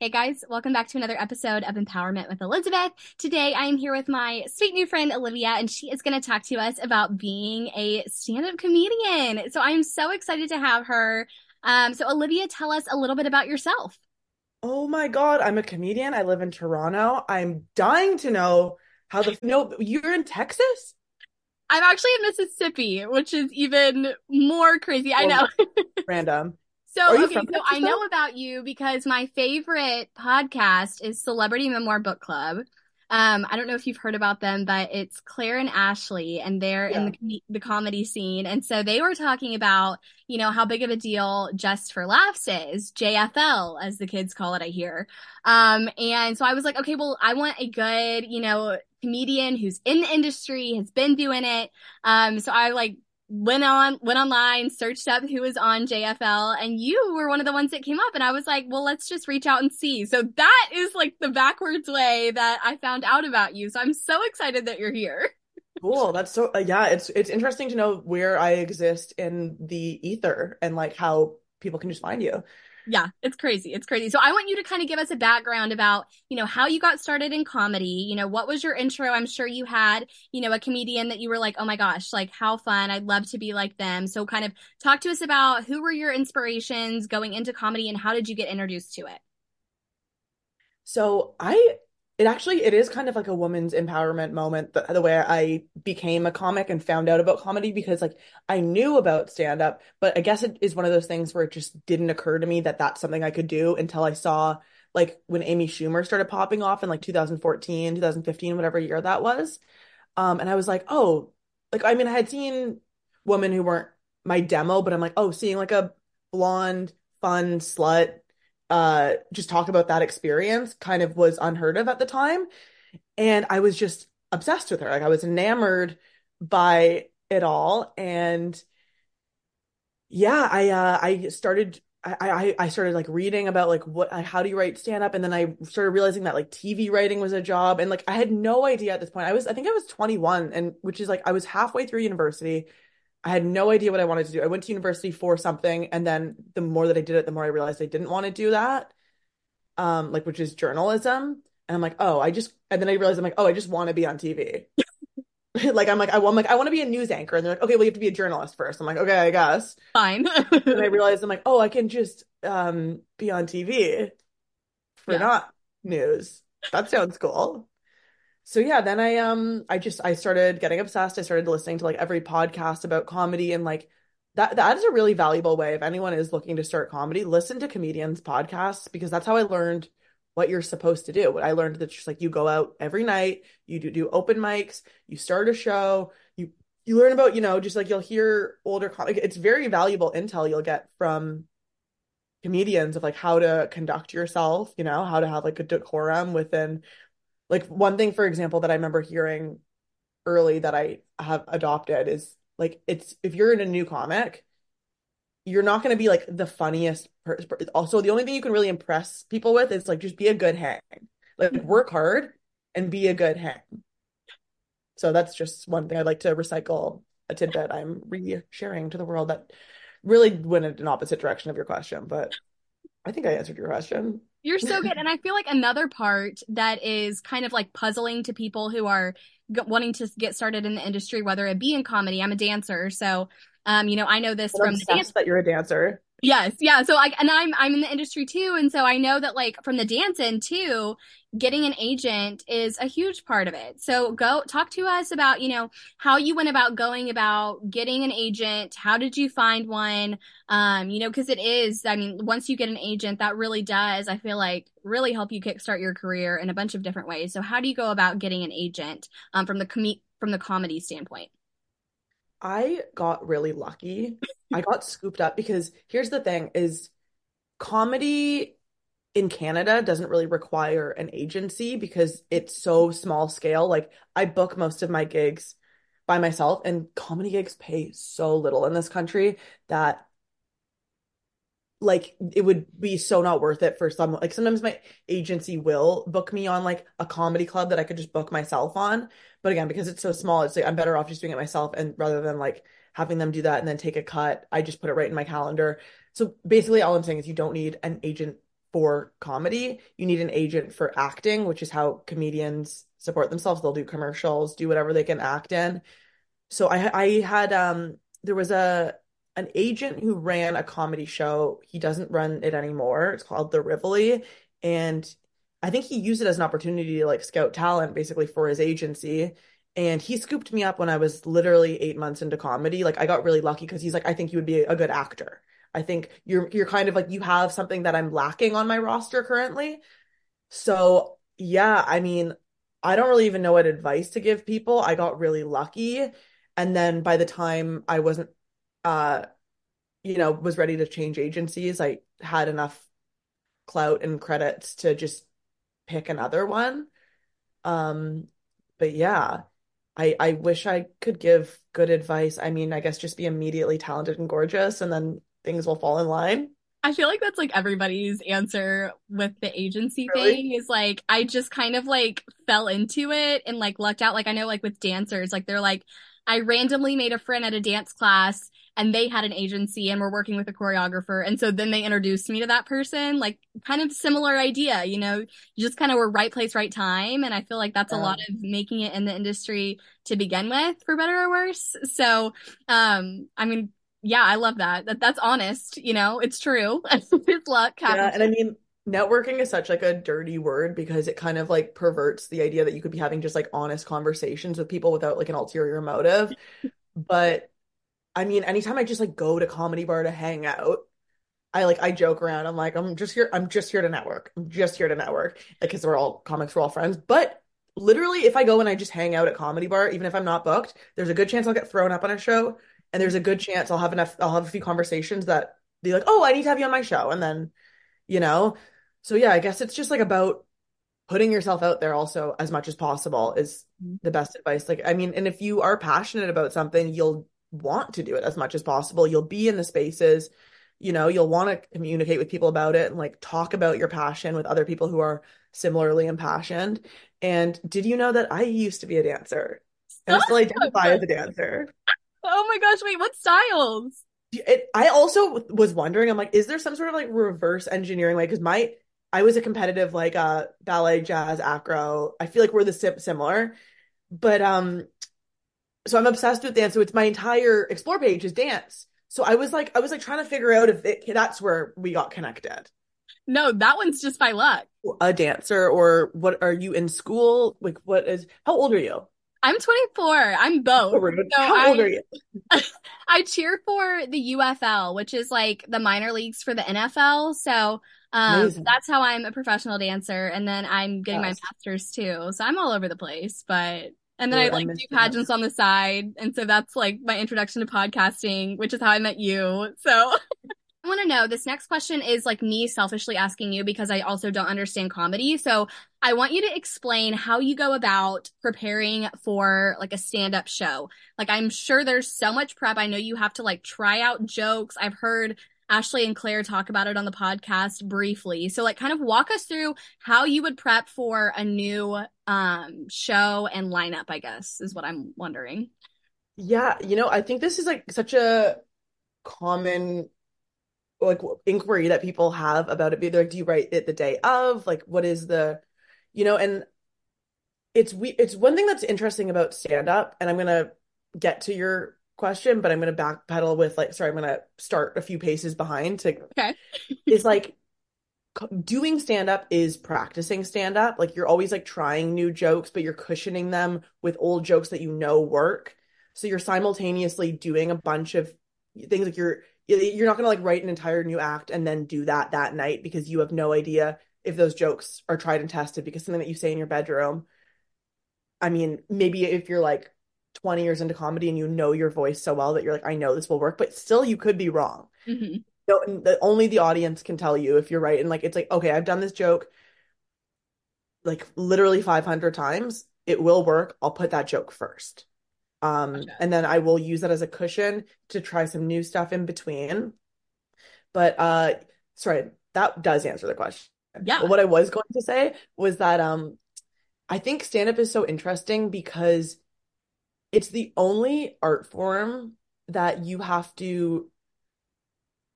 Hey guys, welcome back to another episode of Empowerment with Elizabeth. Today I am here with my sweet new friend Olivia, and she is going to talk to us about being a stand up comedian. So I'm so excited to have her. Um, so, Olivia, tell us a little bit about yourself. Oh my God, I'm a comedian. I live in Toronto. I'm dying to know how the no, you're in Texas? I'm actually in Mississippi, which is even more crazy. I know. Random. So, okay, so I know about you because my favorite podcast is Celebrity Memoir Book Club. Um, I don't know if you've heard about them, but it's Claire and Ashley, and they're yeah. in the the comedy scene, and so they were talking about, you know, how big of a deal Just for Laughs is, JFL as the kids call it. I hear, um, and so I was like, okay, well, I want a good, you know, comedian who's in the industry, has been doing it. Um, so I like went on went online searched up who was on jfl and you were one of the ones that came up and i was like well let's just reach out and see. So that is like the backwards way that i found out about you. So i'm so excited that you're here. Cool. That's so uh, yeah it's it's interesting to know where i exist in the ether and like how people can just find you yeah, it's crazy. It's crazy. So I want you to kind of give us a background about, you know, how you got started in comedy. You know, what was your intro? I'm sure you had, you know, a comedian that you were like, oh my gosh, like how fun. I'd love to be like them. So kind of talk to us about who were your inspirations going into comedy and how did you get introduced to it? So I it actually it is kind of like a woman's empowerment moment the, the way i became a comic and found out about comedy because like i knew about stand up but i guess it is one of those things where it just didn't occur to me that that's something i could do until i saw like when amy schumer started popping off in like 2014 2015 whatever year that was. Um and i was like oh like i mean i had seen women who weren't my demo but i'm like oh seeing like a blonde fun slut uh just talk about that experience kind of was unheard of at the time. And i was just obsessed with her. Like i was enamored by it all. And yeah i uh i started I, I I started like reading about like what how do you write stand up and then I started realizing that like TV writing was a job. And like I had no idea at this point. I was I think I was 21 and which is like I was halfway through university. I had no idea what I wanted to do. I went to university for something, and then the more that I did it, the more I realized I didn't want to do that. Um, like which is journalism. And I'm like, oh, I just and then I realized I'm like, oh, I just want to be on TV. like I'm like, I, am like, I want to be a news anchor. And they're like, okay, well, you have to be a journalist first. I'm like, okay, I guess. Fine. and I realized I'm like, oh, I can just um be on TV for yeah. not news. That sounds cool so yeah then i um i just i started getting obsessed. I started listening to like every podcast about comedy and like that that is a really valuable way if anyone is looking to start comedy listen to comedians podcasts because that's how i learned what you're supposed to do. What i learned that just like you go out every night you do, do open mics you start a show you you learn about you know just like you'll hear older com- it's very valuable intel you'll get from comedians of like how to conduct yourself you know how to have like a decorum within like one thing for example that i remember hearing early that i have adopted is like it's if you're in a new comic you're not going to be like the funniest person also the only thing you can really impress people with is like just be a good hang. Like mm-hmm. work hard and be a good hang. So that's just one thing i'd like to recycle a tidbit i'm re-sharing to the world that really went in an opposite direction of your question but i think i answered your question you're so good. And I feel like another part that is kind of like puzzling to people who are g- wanting to get started in the industry, whether it be in comedy, I'm a dancer. So, um, you know, I know this I'm from the dance that you're a dancer. Yes, yeah. So like, and I'm I'm in the industry too, and so I know that like from the dance end too, getting an agent is a huge part of it. So go talk to us about you know how you went about going about getting an agent. How did you find one? Um, you know, because it is. I mean, once you get an agent, that really does. I feel like really help you kickstart your career in a bunch of different ways. So how do you go about getting an agent um, from the com- from the comedy standpoint? I got really lucky. I got scooped up because here's the thing is comedy in Canada doesn't really require an agency because it's so small scale. Like I book most of my gigs by myself and comedy gigs pay so little in this country that like it would be so not worth it for some like sometimes my agency will book me on like a comedy club that I could just book myself on but again because it's so small it's like I'm better off just doing it myself and rather than like having them do that and then take a cut I just put it right in my calendar so basically all I'm saying is you don't need an agent for comedy. You need an agent for acting, which is how comedians support themselves. They'll do commercials, do whatever they can act in. So I I had um there was a an agent who ran a comedy show. He doesn't run it anymore. It's called The Rivoli. And I think he used it as an opportunity to like scout talent basically for his agency. And he scooped me up when I was literally eight months into comedy. Like I got really lucky because he's like, I think you would be a good actor. I think you're you're kind of like you have something that I'm lacking on my roster currently. So yeah, I mean, I don't really even know what advice to give people. I got really lucky. And then by the time I wasn't uh you know, was ready to change agencies, I had enough clout and credits to just pick another one. Um, but yeah, I I wish I could give good advice. I mean, I guess just be immediately talented and gorgeous and then things will fall in line. I feel like that's like everybody's answer with the agency Really? thing is like I just kind of like fell into it and like lucked out. Like I know like with dancers, like they're like I randomly made a friend at a dance class and they had an agency and were working with a choreographer. And so then they introduced me to that person, like kind of similar idea, you know, you just kind of were right place, right time. And I feel like that's a lot of making it in the industry to begin with, for better or worse. So, um, I mean, yeah, I love that. That that's honest, you know, it's true. It's luck Yeah, and I mean, networking is such like a dirty word because it kind of like perverts the idea that you could be having just like honest conversations with people without like an ulterior motive. But I mean, anytime I just like go to comedy bar to hang out, I like I joke around. I'm like, I'm just here, I'm just here to network. I'm just here to network. Like, because we're all comics, we're all friends. But literally, if I go and I just hang out at comedy bar, even if I'm not booked, there's a good chance I'll get thrown up on a show. And there's a good chance I'll have enough, I'll have a few conversations that be like, oh, I need to have you on my show. And then, you know, so yeah, I guess it's just like about putting yourself out there also as much as possible is mm-hmm. the best advice. Like, I mean, and if you are passionate about something, you'll want to do it as much as possible. You'll be in the spaces, you know, you'll want to communicate with people about it and like talk about your passion with other people who are similarly impassioned. And did you know that I used to be a dancer and I still identify as a dancer? Oh my gosh, wait, what styles? It, I also was wondering, I'm like, is there some sort of like reverse engineering way? Because my, I was a competitive like uh ballet, jazz, acro. I feel like we're the sim similar, but um, so I'm obsessed with dance. So it's my entire explore page is dance. So I was like, I was like trying to figure out if it, that's where we got connected. No, that one's just by luck. A dancer or what? Are you in school? Like, what is? How old are you? I'm 24. I'm both. Oh. So How old I are you? I cheer for the UFL, which is like the minor leagues for the NFL. So um that's how I'm a professional dancer. And then I'm getting my Yes. master's too. So I'm all over the place. But and then I I like miss do that. pageants on the side. And so that's like my introduction to podcasting, which is how I met you. So I want to know this next question is like me selfishly asking you because I also don't understand comedy. So I want you to explain how you go about preparing for like a stand-up show. Like I'm sure there's so much prep. I know you have to like try out jokes. I've heard Ashley and Claire talk about it on the podcast briefly. So like kind of walk us through how you would prep for a new um show and lineup, I guess, is what I'm wondering. Yeah, you know, I think this is like such a common like inquiry that people have about it. Be like, do you write it the day of? Like, what is the, you know, and it's we it's one thing that's interesting about stand up, and I'm gonna get to your question, but I'm gonna backpedal with like, sorry, I'm gonna start a few paces behind to Okay. is like doing stand up is practicing stand up. Like you're always like trying new jokes, but you're cushioning them with old jokes that you know work. So you're simultaneously doing a bunch of things like you're you're not going to like write an entire new act and then do that that night because you have no idea if those jokes are tried and tested because something that you say in your bedroom. I mean, maybe if you're like 20 years into comedy and you know your voice so well that you're like, I know this will work, but still you could be wrong Mhm. no, the, only the audience can tell you if you're right. And like, it's like, okay, I've done this joke like literally 500 times. It will work. I'll put that joke first. Um, Gotcha. and then I will use that as a cushion to try some new stuff in between. But uh, sorry, that does answer the question. Yeah. But what I was going to say was that um, I think stand-up is so interesting because it's the only art form that you have to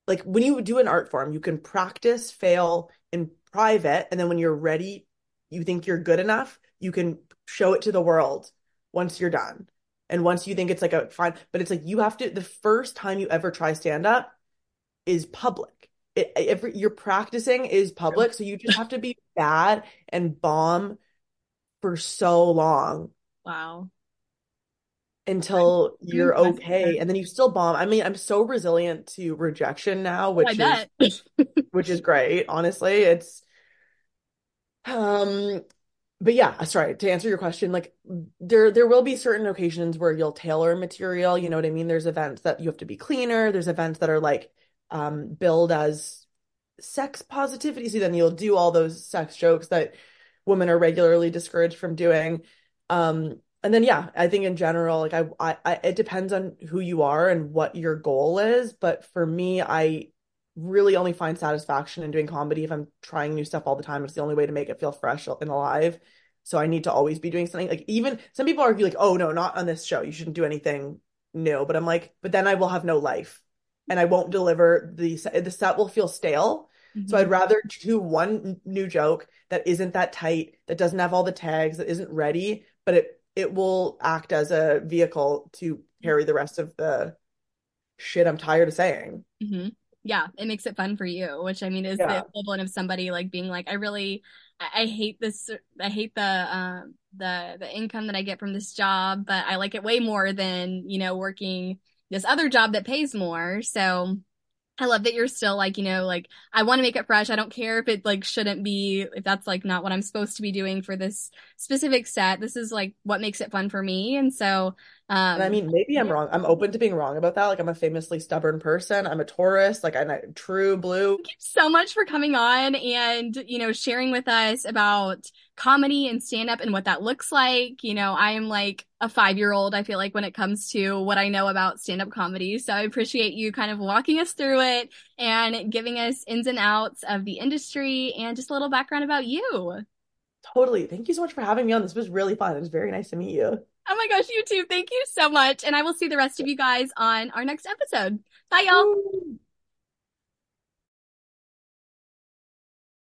like when you do an art form, you can practice, fail in private, and then when you're ready, you think you're good enough, you can show it to the world once you're done. And once you think it's like a fine, but it's like you have to, the first time you ever try stand up is public. It, every, you're practicing is public. So you just have to be bad and bomb for so long. Wow until you're okay and then you still bomb. I mean i'm so resilient to rejection now which is which is great honestly. It's um but yeah sorry to answer your question like there there will be certain occasions where you'll tailor material you know what i mean? There's events that you have to be cleaner there's events that are like um billed as sex positivity. So then you'll do all those sex jokes that women are regularly discouraged from doing. Um and then yeah, I think in general, like I, I, I, it depends on who you are and what your goal is. But for me, I really only find satisfaction in doing comedy if I'm trying new stuff all the time. It's the only way to make it feel fresh and alive. So I need to always be doing something. Like even some people argue like, oh no, not on this show. You shouldn't do anything new. But I'm like, but then I will have no life, and I won't deliver the the set will feel stale. Mm-hmm. So I'd mm-hmm. rather do one new joke that isn't that tight, that doesn't have all the tags, that isn't ready, but it it will act as a vehicle to carry the rest of the shit I'm tired of saying. Mm-hmm. Yeah, it makes it fun for you, which I mean is yeah. the equivalent of somebody like being like, I really, I, I hate this, I hate the, um, the the income that I get from this job, but I like it way more than you know working this other job that pays more. So I love that you're still like, you know, like I want to make it fresh. I don't care if it like shouldn't be if that's like not what I'm supposed to be doing for this specific set. This is like what makes it fun for me. And so um and I mean maybe I'm wrong. I'm open to being wrong about that. Like I'm a famously stubborn person. I'm a Taurus, like I'm a true blue. Thank you so much for coming on and, you know, sharing with us about comedy and stand up and what that looks like. You know, I am like a five year old, I feel like, when it comes to what I know about stand up comedy. So I appreciate you kind of walking us through it and giving us ins and outs of the industry and just a little background about you. Totally. Thank you so much for having me on. This was really fun. It was very nice to meet you. Oh my gosh, you too. Thank you so much. And I will see the rest of you guys on our next episode. Bye, y'all.